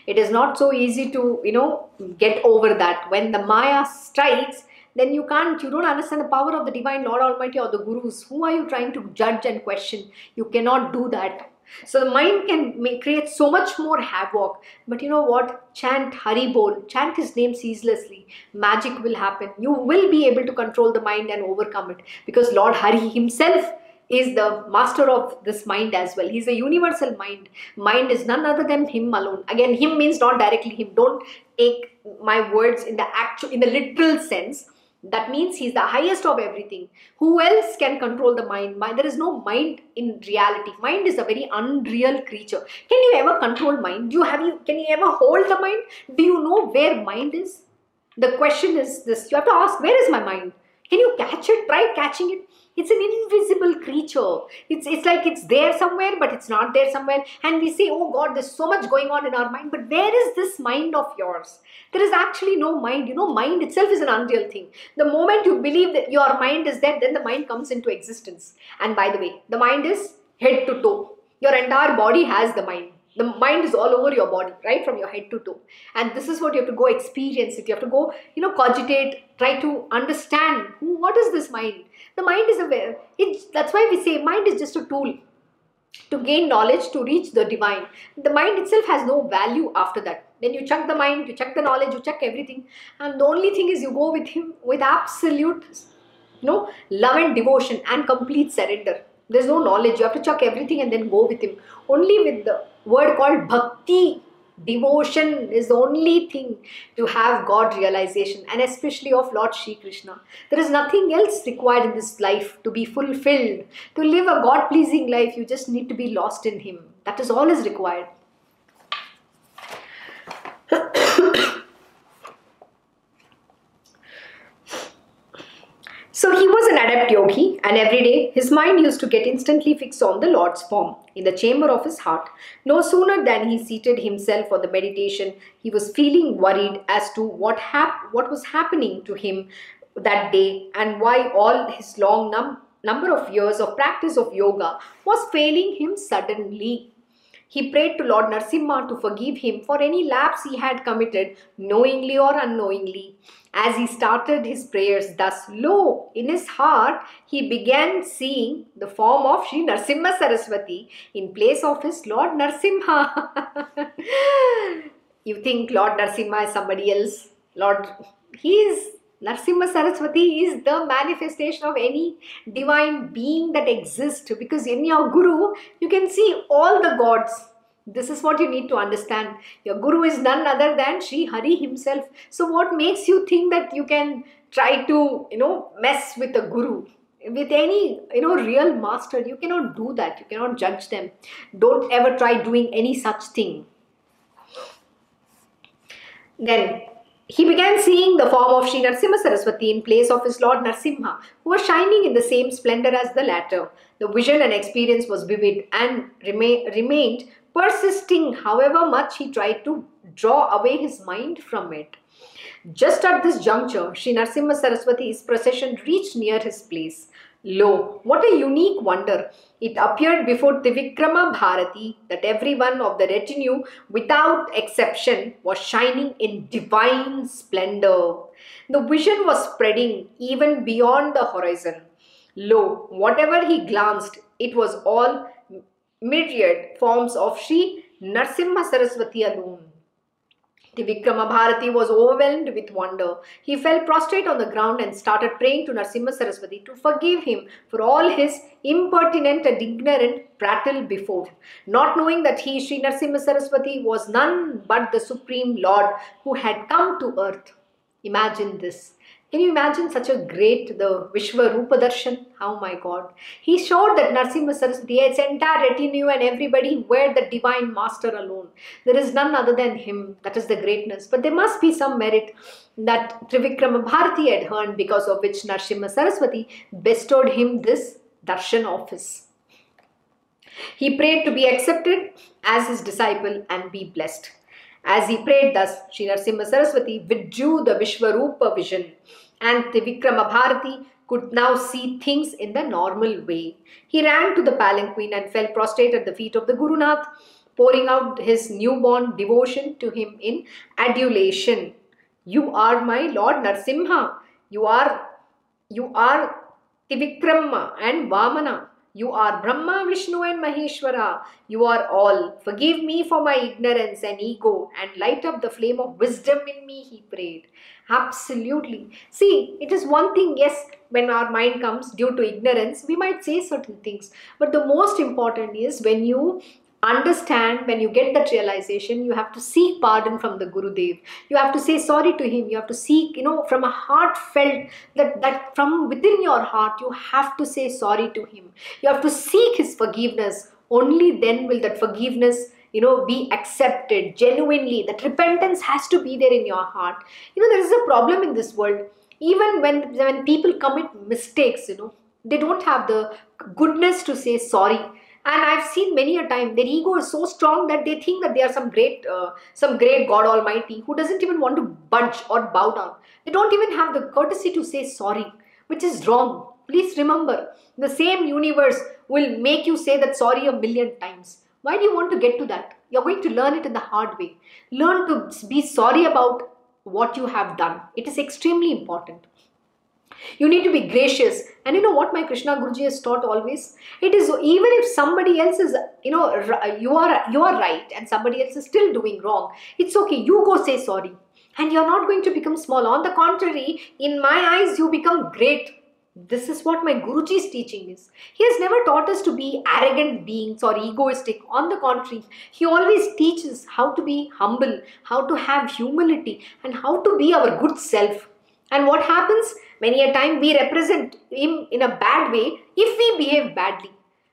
It is not so easy to, you know, get over that. When the Maya strikes, then you can't, you don't understand the power of the Divine Lord Almighty or the Gurus. Who are you trying to judge and question? You cannot do that. So the mind can make, create so much more havoc. But you know what? Chant Hari Bol, chant his name ceaselessly. Magic will happen. You will be able to control the mind and overcome it because Lord Hari himself is the master of this mind as well. He's a universal mind. Mind is none other than him alone. Again, him means not directly him. Don't take my words in the actual in the literal sense that means he's the highest of everything. Who else can control the mind? There is no mind in reality. Mind is a very unreal creature. Can you ever control mind? Do you have you can you ever hold the mind? Do you know where mind is? The question is this. You have to ask, where is my mind? Can you catch it? Try catching it. It's an invisible creature. It's, it's like it's there somewhere, but it's not there somewhere. And we say, oh God, there's so much going on in our mind. But where is this mind of yours? There is actually no mind. You know, mind itself is an unreal thing. The moment you believe that your mind is there, then the mind comes into existence. And by the way, the mind is head to toe. Your entire body has the mind the mind is all over your body right from your head to toe and this is what you have to go experience it you have to go you know cogitate try to understand who what is this mind the mind is aware. That's why we say mind is just a tool to gain knowledge to reach the divine. The mind itself has no value after that. Then you check the mind you check the knowledge you check everything. And the only thing is you go with him with absolute you know love and devotion and complete surrender. There's no knowledge. You have to chuck everything and then go with him. Only with the word called bhakti Devotion is the only thing to have God realization and especially of Lord Shri Krishna. There is nothing else required in this life to be fulfilled. To live a God pleasing life, you just need to be lost in Him. That is all is required. So he yogi, and every day his mind used to get instantly fixed on the Lord's form in the chamber of his heart. No sooner than he seated himself for the meditation, he was feeling worried as to what hap- what was happening to him that day and why all his long num- number of years of practice of yoga was failing him suddenly. He prayed to Lord Narsimha to forgive him for any lapse he had committed, knowingly or unknowingly. As he started his prayers thus, lo, in his heart, he began seeing the form of Sri Narsimha Saraswati in place of his Lord Narsimha. (laughs) you think Lord Narsimha is somebody else? Lord, he is Narsimha Saraswati is the manifestation of any divine being that exists because in your Guru you can see all the gods. This is what you need to understand. Your Guru is none other than Sri Hari himself. So what makes you think that you can try to, you know, mess with a Guru? With any, you know, real master, you cannot do that. You cannot judge them. Don't ever try doing any such thing. Then he began seeing the form of Sri Narsimha Saraswati in place of his Lord Narsimha, who was shining in the same splendor as the latter. The vision and experience was vivid and rema- remained persisting, however much he tried to draw away his mind from it. Just at this juncture, Sri Narsimha Saraswati's procession reached near his place. Lo, what a unique wonder! It appeared before Trivikrama Bharati that every one of the retinue, without exception, was shining in divine splendor. The vision was spreading even beyond the horizon. Lo, whatever he glanced, it was all myriad forms of Sri Narsimha Saraswati alone. Trivikrama Bharati was overwhelmed with wonder. He fell prostrate on the ground and started praying to Narsimha Saraswati to forgive him for all his impertinent and ignorant prattle before, him, not knowing that he, Sri Narsimha Saraswati, was none but the Supreme Lord who had come to earth. Imagine this. Can you imagine such a great, the Vishwa Rupa Darshan? Oh my God. He showed that Narsimha Saraswati, its entire retinue and everybody were the divine master alone. There is none other than him. That is the greatness. But there must be some merit that Trivikrama Bharati had earned because of which Narsimha Saraswati bestowed him this darshan office. He prayed to be accepted as his disciple and be blessed. As he prayed thus, Sri Narsimha Saraswati withdrew the Vishwarupa vision and Trivikrama Bharati could now see things in the normal way. He ran to the palanquin and fell prostrate at the feet of the Gurunath, pouring out his newborn devotion to him in adulation. You are my Lord Narsimha. You are, you are Trivikrama and Vamana. You are Brahma, Vishnu, and Maheshwara. You are all. Forgive me for my ignorance and ego and light up the flame of wisdom in me, he prayed. Absolutely. See, it is one thing, yes, when our mind comes due to ignorance, we might say certain things. But the most important is when you understand when you get that realization you have to seek pardon from the gurudev. You have to say sorry to him. You have to seek you know from a heartfelt that that from within your heart you have to say sorry to him. You have to seek his forgiveness. Only then will that forgiveness you know be accepted genuinely. That repentance has to be there in your heart. You know there is a problem in this world. Even when when people commit mistakes you know they don't have the goodness to say sorry and i've seen many a time their ego is so strong that they think that they are some great uh, some great god almighty who doesn't even want to budge or bow down. They don't even have the courtesy to say sorry which is wrong. Please remember the same universe will make you say that sorry a million times. Why do you want to get to that? You're going to learn it in the hard way. Learn to be sorry about what you have done. It is extremely important you need to be gracious. And you know what my Krishna Guruji has taught always? It is even if somebody else is, you know, you are you are right and somebody else is still doing wrong, it's okay. You go say sorry. And you're not going to become small. On the contrary, in my eyes, you become great. This is what my Guruji's teaching is. He has never taught us to be arrogant beings or egoistic. On the contrary, he always teaches how to be humble, how to have humility, and how to be our good self. And what happens? Many a time we represent him in a bad way if we behave badly.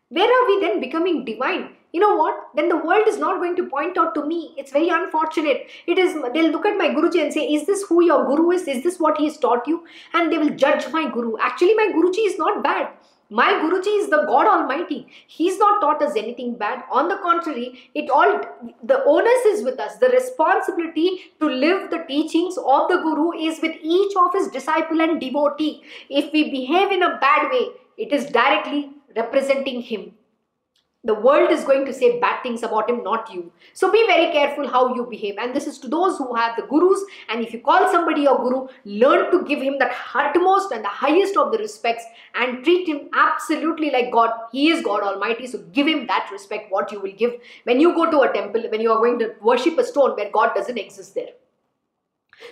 Where are we then becoming divine? You know what? Then the world is not going to point out to me. It's very unfortunate. It is they'll look at my Guruji and say, Is this who your Guru is? Is this what he has taught you? And they will judge my Guru. Actually, my Guruji is not bad. My Guruji is the God Almighty. He's not taught us anything bad. On the contrary, it all the onus is with us. The responsibility to live the teachings of the Guru is with each of his disciple and devotee. If we behave in a bad way, it is directly representing him the world is going to say bad things about him, not you. So be very careful how you behave. And this is to those who have the gurus. And if you call somebody your guru, learn to give him that utmost and the highest of the respects and treat him absolutely like God. He is God Almighty. So give him that respect, what you will give when you go to a temple, when you are going to worship a stone where God doesn't exist there.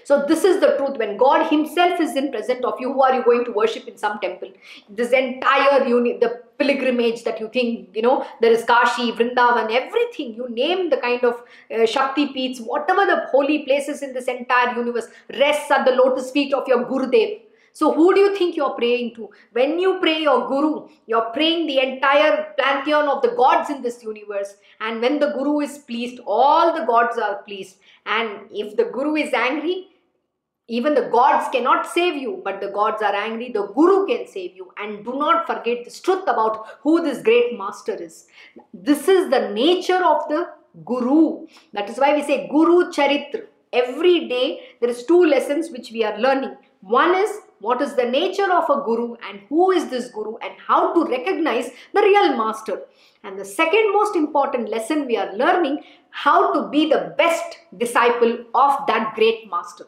So this is the truth. When God Himself is in present of you, who are you going to worship in some temple? This entire uni- the pilgrimage that you think, you know, there is Kashi, Vrindavan, everything. You name the kind of uh, Shakti Peeths, whatever the holy places in this entire universe rests at the lotus feet of your Gurudev. So who do you think you're praying to? When you pray your Guru, you're praying the entire pantheon of the gods in this universe. And when the Guru is pleased, all the gods are pleased. And if the Guru is angry, even the gods cannot save you, but the gods are angry. The Guru can save you. And do not forget this truth about who this great master is. This is the nature of the Guru. That is why we say Guru Charitra. Every day there is two lessons which we are learning. One is what is the nature of a guru and who is this guru and how to recognize the real master. And the second most important lesson we are learning how to be the best disciple of that great master.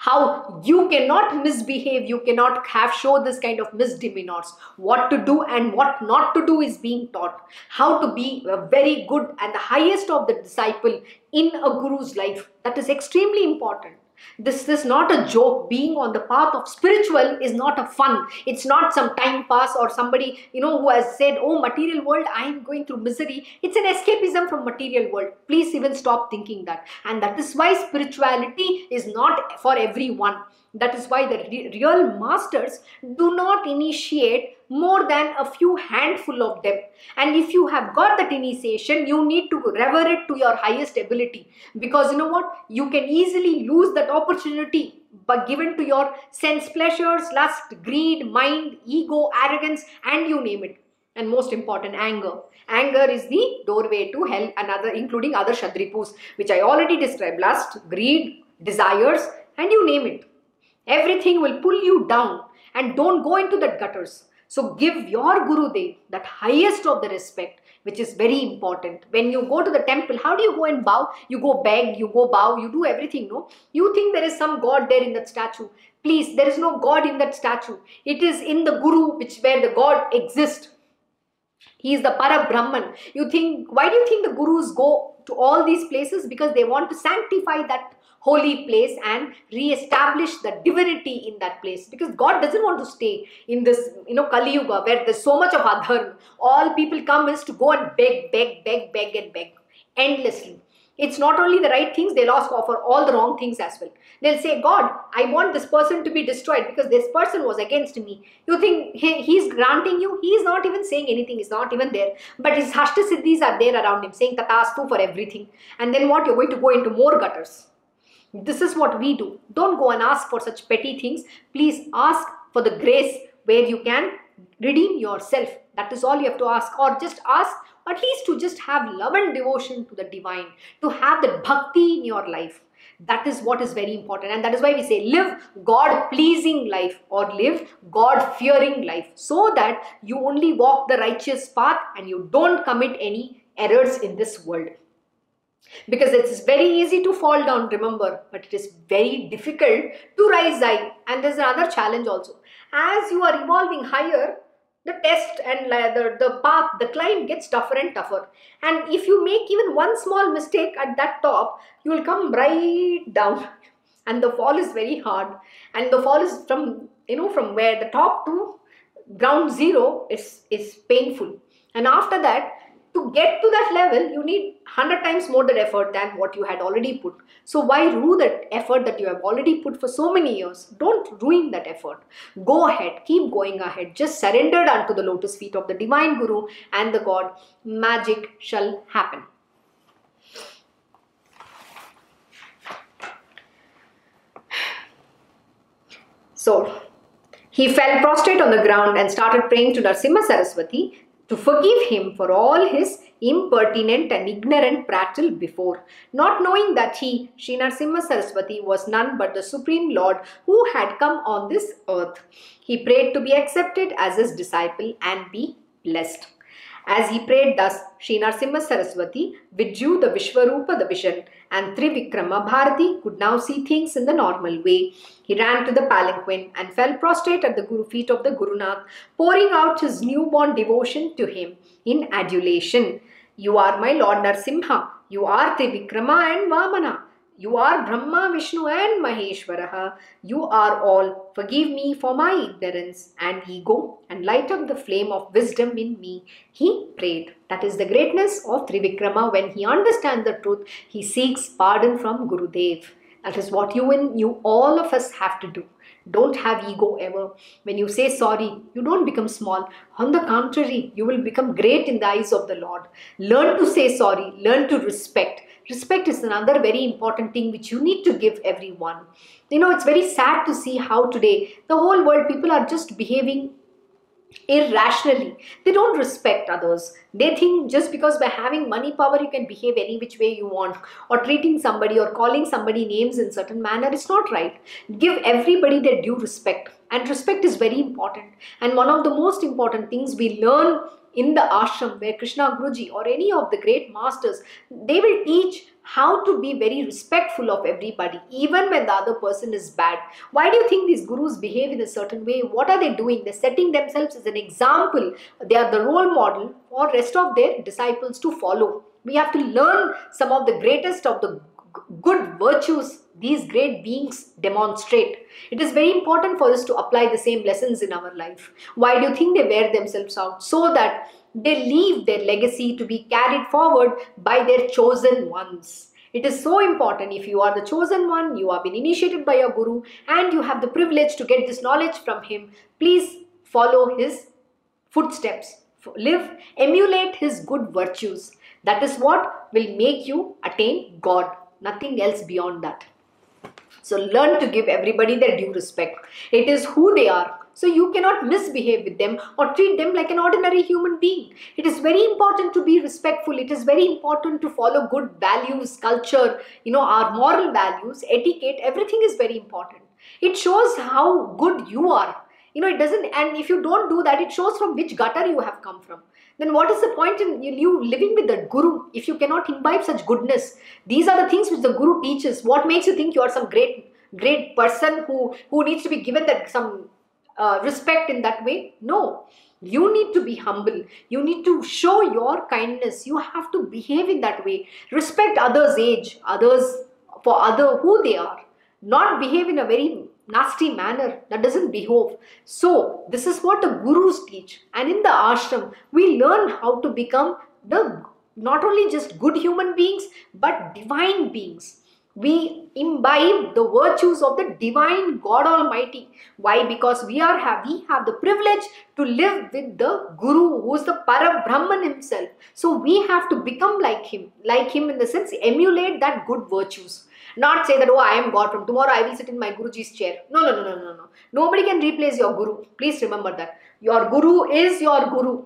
How you cannot misbehave you cannot have show this kind of misdemeanors. What to do and what not to do is being taught. How to be a very good and the highest of the disciple in a guru's life. That is extremely important this is not a joke. Being on the path of spiritual is not a fun. It's not some time pass or somebody you know who has said oh material world i am going through misery. It's an escapism from material world. Please even stop thinking that. And that is why spirituality is not for everyone. That is why the re- real masters do not initiate more than a few handful of them. And if you have got that initiation, you need to rever it to your highest ability. Because you know what? You can easily lose that opportunity but given to your sense pleasures, lust, greed, mind, ego, arrogance, and you name it. And most important, anger. Anger is the doorway to hell, another including other shadripus, which I already described. Lust, greed, desires, and you name it. Everything will pull you down and don't go into that gutters. So give your Guru Dev that highest of the respect, which is very important. When you go to the temple, how do you go and bow? You go beg, you go bow, you do everything, no? You think there is some God there in that statue. Please, there is no God in that statue. It is in the Guru which where the God exists. He is the Para Brahman. You think, why do you think the Gurus go to all these places? Because they want to sanctify that holy place and re-establish the divinity in that place. Because god doesn't want to stay in this you know kali yuga where there's so much of adharma all people come is to go and beg beg beg beg and beg endlessly. It's not only the right things they'll ask for all the wrong things as well. They'll say god i want this person to be destroyed because this person was against me. You think he, he's granting you? He's not even saying anything he's not even there. But his ashta siddhis are there around him saying tathastu for everything. And then what? You're going to go into more gutters this is what we do. Don't go and ask for such petty things. Please ask for the grace where you can redeem yourself. That is all you have to ask. Or just ask at least to just have love and devotion to the divine, to have the bhakti in your life. That is what is very important. And that is why we say live God pleasing life or live God fearing life so that you only walk the righteous path and you don't commit any errors in this world because it's very easy to fall down remember but it is very difficult to rise high. And there's another challenge also. As you are evolving higher the test and the, the path the climb gets tougher and tougher. And if you make even one small mistake at that top you will come right down. (laughs) And the fall is very hard. And the fall is from you know from where the top to ground zero is is painful. And after that to get to that level you need 100 times more the effort than what you had already put. So why ruin that effort that you have already put for so many years? Don't ruin that effort. Go ahead. Keep going ahead. Just surrender unto the lotus feet of the divine guru and the god. Magic shall happen. So he fell prostrate on the ground and started praying to Narsimha Saraswati to forgive him for all his impertinent and ignorant prattle before, not knowing that he, Sri Saraswati, was none but the Supreme Lord who had come on this earth. He prayed to be accepted as his disciple and be blessed. As he prayed thus, Sri Narsimha Saraswati withdrew the Vishwarupa, the vision, and Trivikrama Bharati could now see things in the normal way. He ran to the palanquin and fell prostrate at the Guru feet of the Gurunath, pouring out his newborn devotion to him in adulation. You are my Lord Narsimha. You are Trivikrama and Vamana. You are Brahma, Vishnu, and Maheshwaraha. You are all. Forgive me for my ignorance and ego and light up the flame of wisdom in me. He prayed. That is the greatness of Trivikrama. When he understands the truth, he seeks pardon from Gurudev. That is what you and you, all of us, have to do. Don't have ego ever. When you say sorry, you don't become small. On the contrary, you will become great in the eyes of the Lord. Learn to say sorry, learn to respect respect is another very important thing which you need to give everyone you know it's very sad to see how today the whole world people are just behaving irrationally. They don't respect others. They think just because by having money power you can behave any which way you want, or treating somebody or calling somebody names in certain manner is not right. Give everybody their due respect, and respect is very important. And one of the most important things we learn in the ashram where Krishna Guruji or any of the great masters, they will teach how to be very respectful of everybody, even when the other person is bad. Why do you think these gurus behave in a certain way? What are they doing? They're setting themselves as an example. They are the role model for rest of their disciples to follow. We have to learn some of the greatest of the good virtues these great beings demonstrate. It is very important for us to apply the same lessons in our life. Why do you think they wear themselves out? So that they leave their legacy to be carried forward by their chosen ones. It is so important if you are the chosen one, you have been initiated by your guru, and you have the privilege to get this knowledge from him. Please follow his footsteps. Live, emulate his good virtues. That is what will make you attain God. Nothing else beyond that. So learn to give everybody their due respect. It is who they are. So you cannot misbehave with them or treat them like an ordinary human being. It is very important to be respectful. It is very important to follow good values, culture, you know, our moral values, etiquette, everything is very important. It shows how good you are. You know, it doesn't, and if you don't do that, it shows from which gutter you have come from then what is the point in you living with the guru if you cannot imbibe such goodness these are the things which the guru teaches what makes you think you are some great great person who who needs to be given that some uh, respect in that way. No, you need to be humble. You need to show your kindness. You have to behave in that way. Respect others' age, others for other who they are. Not behave in a very nasty manner that doesn't behove. So, this is what the gurus teach. And in the ashram, we learn how to become the not only just good human beings but divine beings we imbibe the virtues of the divine God Almighty. Why? Because we are have we have the privilege to live with the Guru, who is the Para Brahman himself. So we have to become like him, like him in the sense emulate that good virtues. Not say that oh I am God from tomorrow I will sit in my Guruji's chair. No, no, no, no, no, no. Nobody can replace your Guru. Please remember that your Guru is your Guru.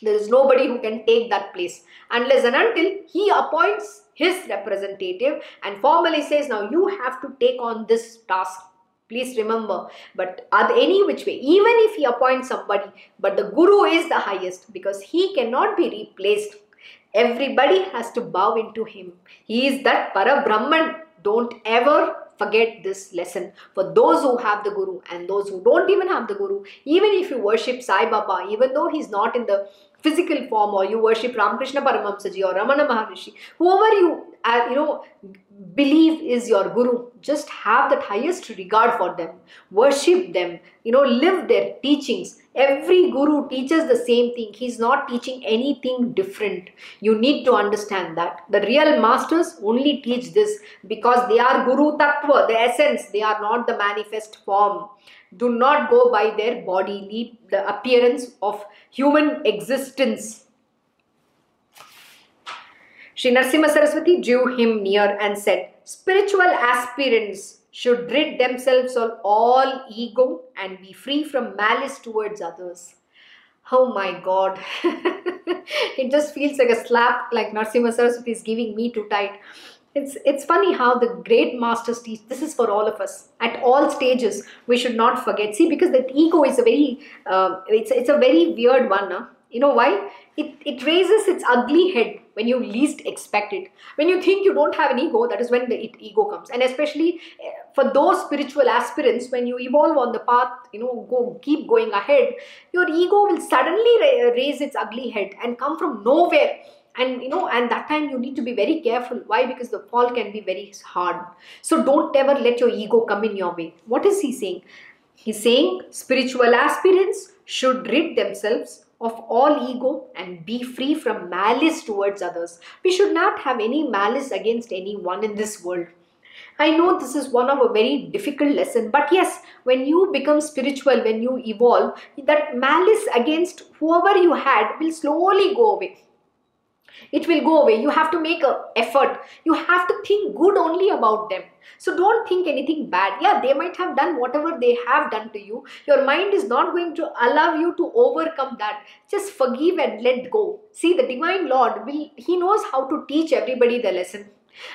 There is nobody who can take that place unless and until he appoints his representative and formally says now you have to take on this task please remember but any which way even if he appoints somebody but the guru is the highest because he cannot be replaced everybody has to bow into him he is that para brahman don't ever forget this lesson. For those who have the guru and those who don't even have the guru even if you worship sai baba even though he's not in the physical form or you worship Ramakrishna Paramahamsaji or Ramana Maharishi, whoever you uh, you know believe is your guru, just have that highest regard for them, worship them, you know, live their teachings. Every guru teaches the same thing. He's not teaching anything different. You need to understand that. The real masters only teach this because they are guru tattva, the essence. They are not the manifest form do not go by their bodily the appearance of human existence. Sri Narasimha Saraswati drew him near and said, Spiritual aspirants should rid themselves of all ego and be free from malice towards others. Oh my God. (laughs) it just feels like a slap like Narasimha Saraswati is giving me too tight it's it's funny how the great masters teach this is for all of us. At all stages we should not forget. See because that ego is a very uh, it's it's a very weird one huh? you know why? It it raises its ugly head when you least expect it. When you think you don't have an ego that is when the it, ego comes. And especially eh, for those spiritual aspirants when you evolve on the path you know go keep going ahead your ego will suddenly raise its ugly head and come from nowhere and you know and that time you need to be very careful. Why? Because the fall can be very hard. So don't ever let your ego come in your way. What is he saying? He's saying spiritual aspirants should rid themselves of all ego and be free from malice towards others. We should not have any malice against anyone in this world. I know this is one of a very difficult lesson, but yes, when you become spiritual, when you evolve, that malice against whoever you had will slowly go away it will go away. You have to make a effort. You have to think good only about them. So don't think anything bad. Yeah they might have done whatever they have done to you. Your mind is not going to allow you to overcome that. Just forgive and let go. See the divine lord will he knows how to teach everybody the lesson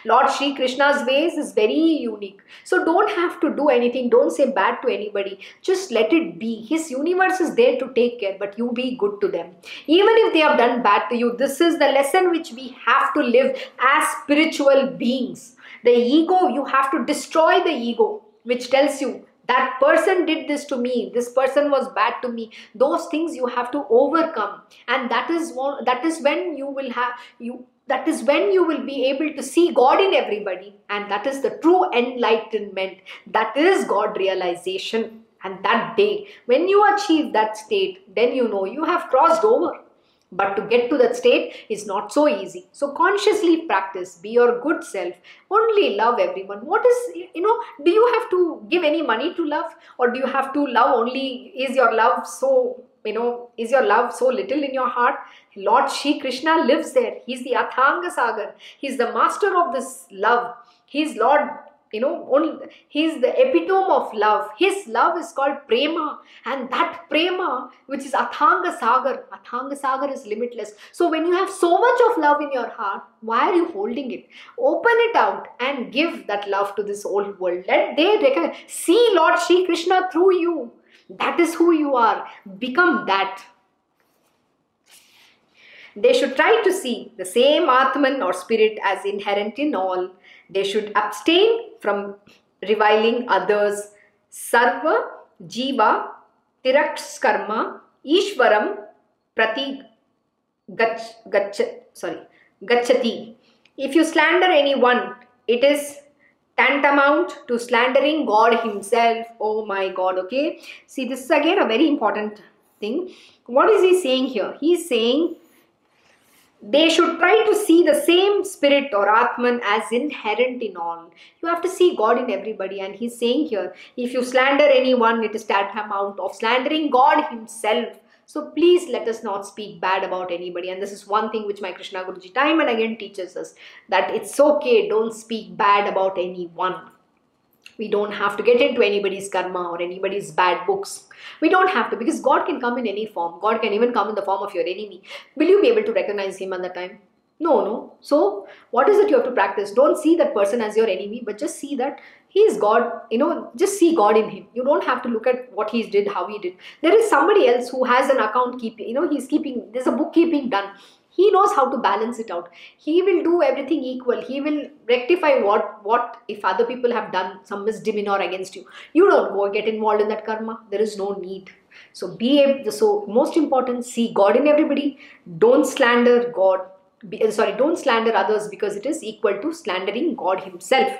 Lord Sri Krishna's ways is very unique. So don't have to do anything. Don't say bad to anybody. Just let it be. His universe is there to take care, but you be good to them. Even if they have done bad to you, this is the lesson which we have to live as spiritual beings. The ego, you have to destroy the ego, which tells you that person did this to me this person was bad to me those things you have to overcome and that is that is when you will have you that is when you will be able to see God in everybody. And that is the true enlightenment. That is God realization. And that day, when you achieve that state, then you know you have crossed over. But to get to that state is not so easy. So consciously practice, be your good self, only love everyone. What is, you know, do you have to give any money to love? Or do you have to love only, is your love so you know, is your love so little in your heart? Lord Shri Krishna lives there. He's the Athanga Sagar. He's the master of this love. He's Lord, you know, only, he's the epitome of love. His love is called Prema. And that Prema, which is Athanga Sagar, Athanga Sagar is limitless. So when you have so much of love in your heart, why are you holding it? Open it out and give that love to this old world. Let they. See Lord Shri Krishna through you. That is who you are. Become that. They should try to see the same Atman or spirit as inherent in all. They should abstain from reviling others. Sarva, Jiva, Tiraks Karma, Ishwaram, Prati gach, gach, sorry, Gachati. If you slander anyone, it is tantamount to slandering God Himself. Oh my God, okay? See, this is again a very important thing. What is He saying here? He's saying they should try to see the same spirit or Atman as inherent in all. You have to see God in everybody, and He's saying here if you slander anyone, it is tantamount of slandering God Himself. So please let us not speak bad about anybody. And this is one thing which my Krishna Guruji time and again teaches us that it's okay, don't speak bad about anyone. We don't have to get into anybody's karma or anybody's bad books. We don't have to because God can come in any form. God can even come in the form of your enemy. Will you be able to recognize him at the time? No, no. So, what is it you have to practice? Don't see that person as your enemy, but just see that he is God. You know, just see God in him. You don't have to look at what he did, how he did. There is somebody else who has an account keeping. You know, he's keeping. There's a bookkeeping done. He knows how to balance it out. He will do everything equal. He will rectify what what if other people have done some misdemeanor against you. You don't go get involved in that karma. There is no need. So be able. So most important, see God in everybody. Don't slander God be, sorry, don't slander others because it is equal to slandering God Himself.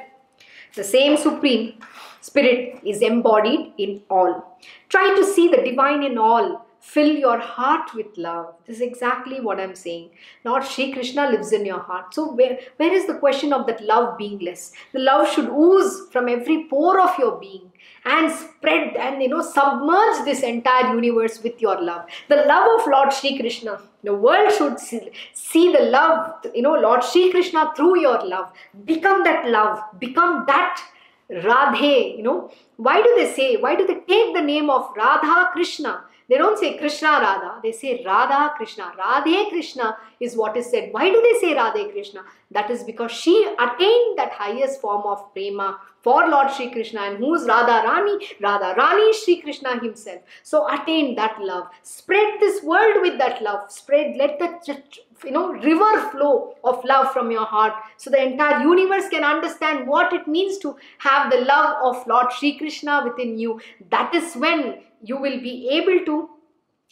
The same Supreme Spirit is embodied in all. Try to see the divine in all. Fill your heart with love. This is exactly what I'm saying. Lord Sri Krishna lives in your heart. So, where, where is the question of that love being less? The love should ooze from every pore of your being and spread and you know submerge this entire universe with your love. The love of lord Sri krishna. The world should see, the love you know lord Sri krishna through your love. Become that love. Become that radhe you know. Why do they say why do they take the name of radha krishna they don't say Krishna Radha, they say Radha Krishna. Radhe Krishna is what is said. Why do they say Radhe Krishna? That is because she attained that highest form of prema for Lord Sri Krishna. And who is Radha Rani? Radha Rani Sri Krishna himself. So attain that love. Spread this world with that love. Spread, let the you know river flow of love from your heart so the entire universe can understand what it means to have the love of lord Sri krishna within you that is when you will be able to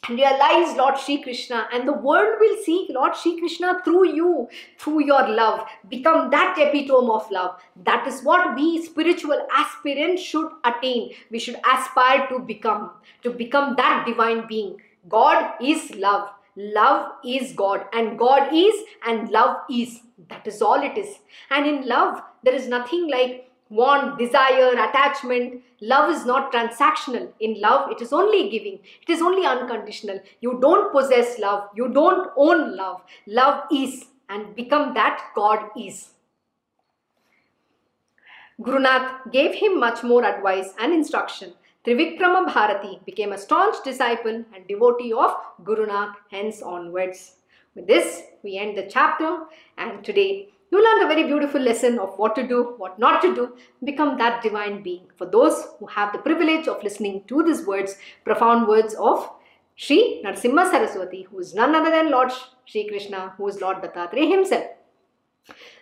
realize Lord Sri Krishna and the world will see Lord Sri Krishna through you, through your love. Become that epitome of love. That is what we spiritual aspirants should attain. We should aspire to become, to become that divine being. God is love. Love is God and God is and love is. That is all it is. And in love, there is nothing like want, desire, attachment. Love is not transactional. In love, it is only giving, it is only unconditional. You don't possess love, you don't own love. Love is. and become that God is. Gurunath gave him much more advice and instruction. Trivikrama Bharati became a staunch disciple and devotee of Gurunath hence onwards. With this, we end the chapter, and today you learned a very beautiful lesson of what to do, what not to do, become that divine being. For those who have the privilege of listening to these words, profound words of Sri Narasimha Saraswati, who is none other than Lord Sri Krishna, who is Lord Dattatreya himself.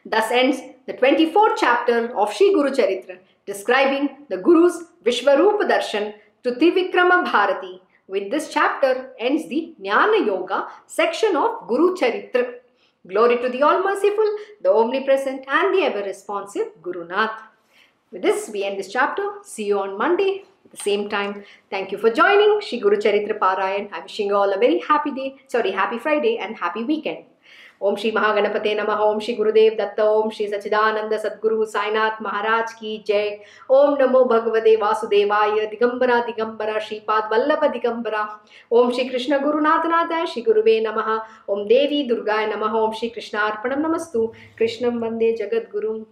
Thus ends the 24th chapter of Sri Guru Charitra, describing the Guru's Vishwarupa Darshan to Trivikrama Bharati. With this chapter ends the Jnana Yoga section of Guru Charitra. Glory to the All Merciful, the Omnipresent, and the Ever Responsive Guru Nath. With this, we end this chapter. See you on Monday at the same time. Thank you for joining Shri Guru Charitra Parayan. I'm wishing you all a very happy day, sorry, happy Friday and happy weekend. ओम श्री महागणपते नमः ओम श्री गुरुदेव दत्त ओम श्री सच्चिदानंद सद्गुरु साईनाथ महाराज की जय। ओम नमो भगवते वासुदेवाय दिगंबरा दिगंबरा श्रीपाद वल्लभ दिगंबरा। ओम श्री कृष्ण गुरुनाथनाथाय श्री गुरुवे नमः। ओम देवी दुर्गाय नमः ओम श्री कृष्णार्पणम नमस्तु। कृष्णं वन्दे जगद्गुरुम्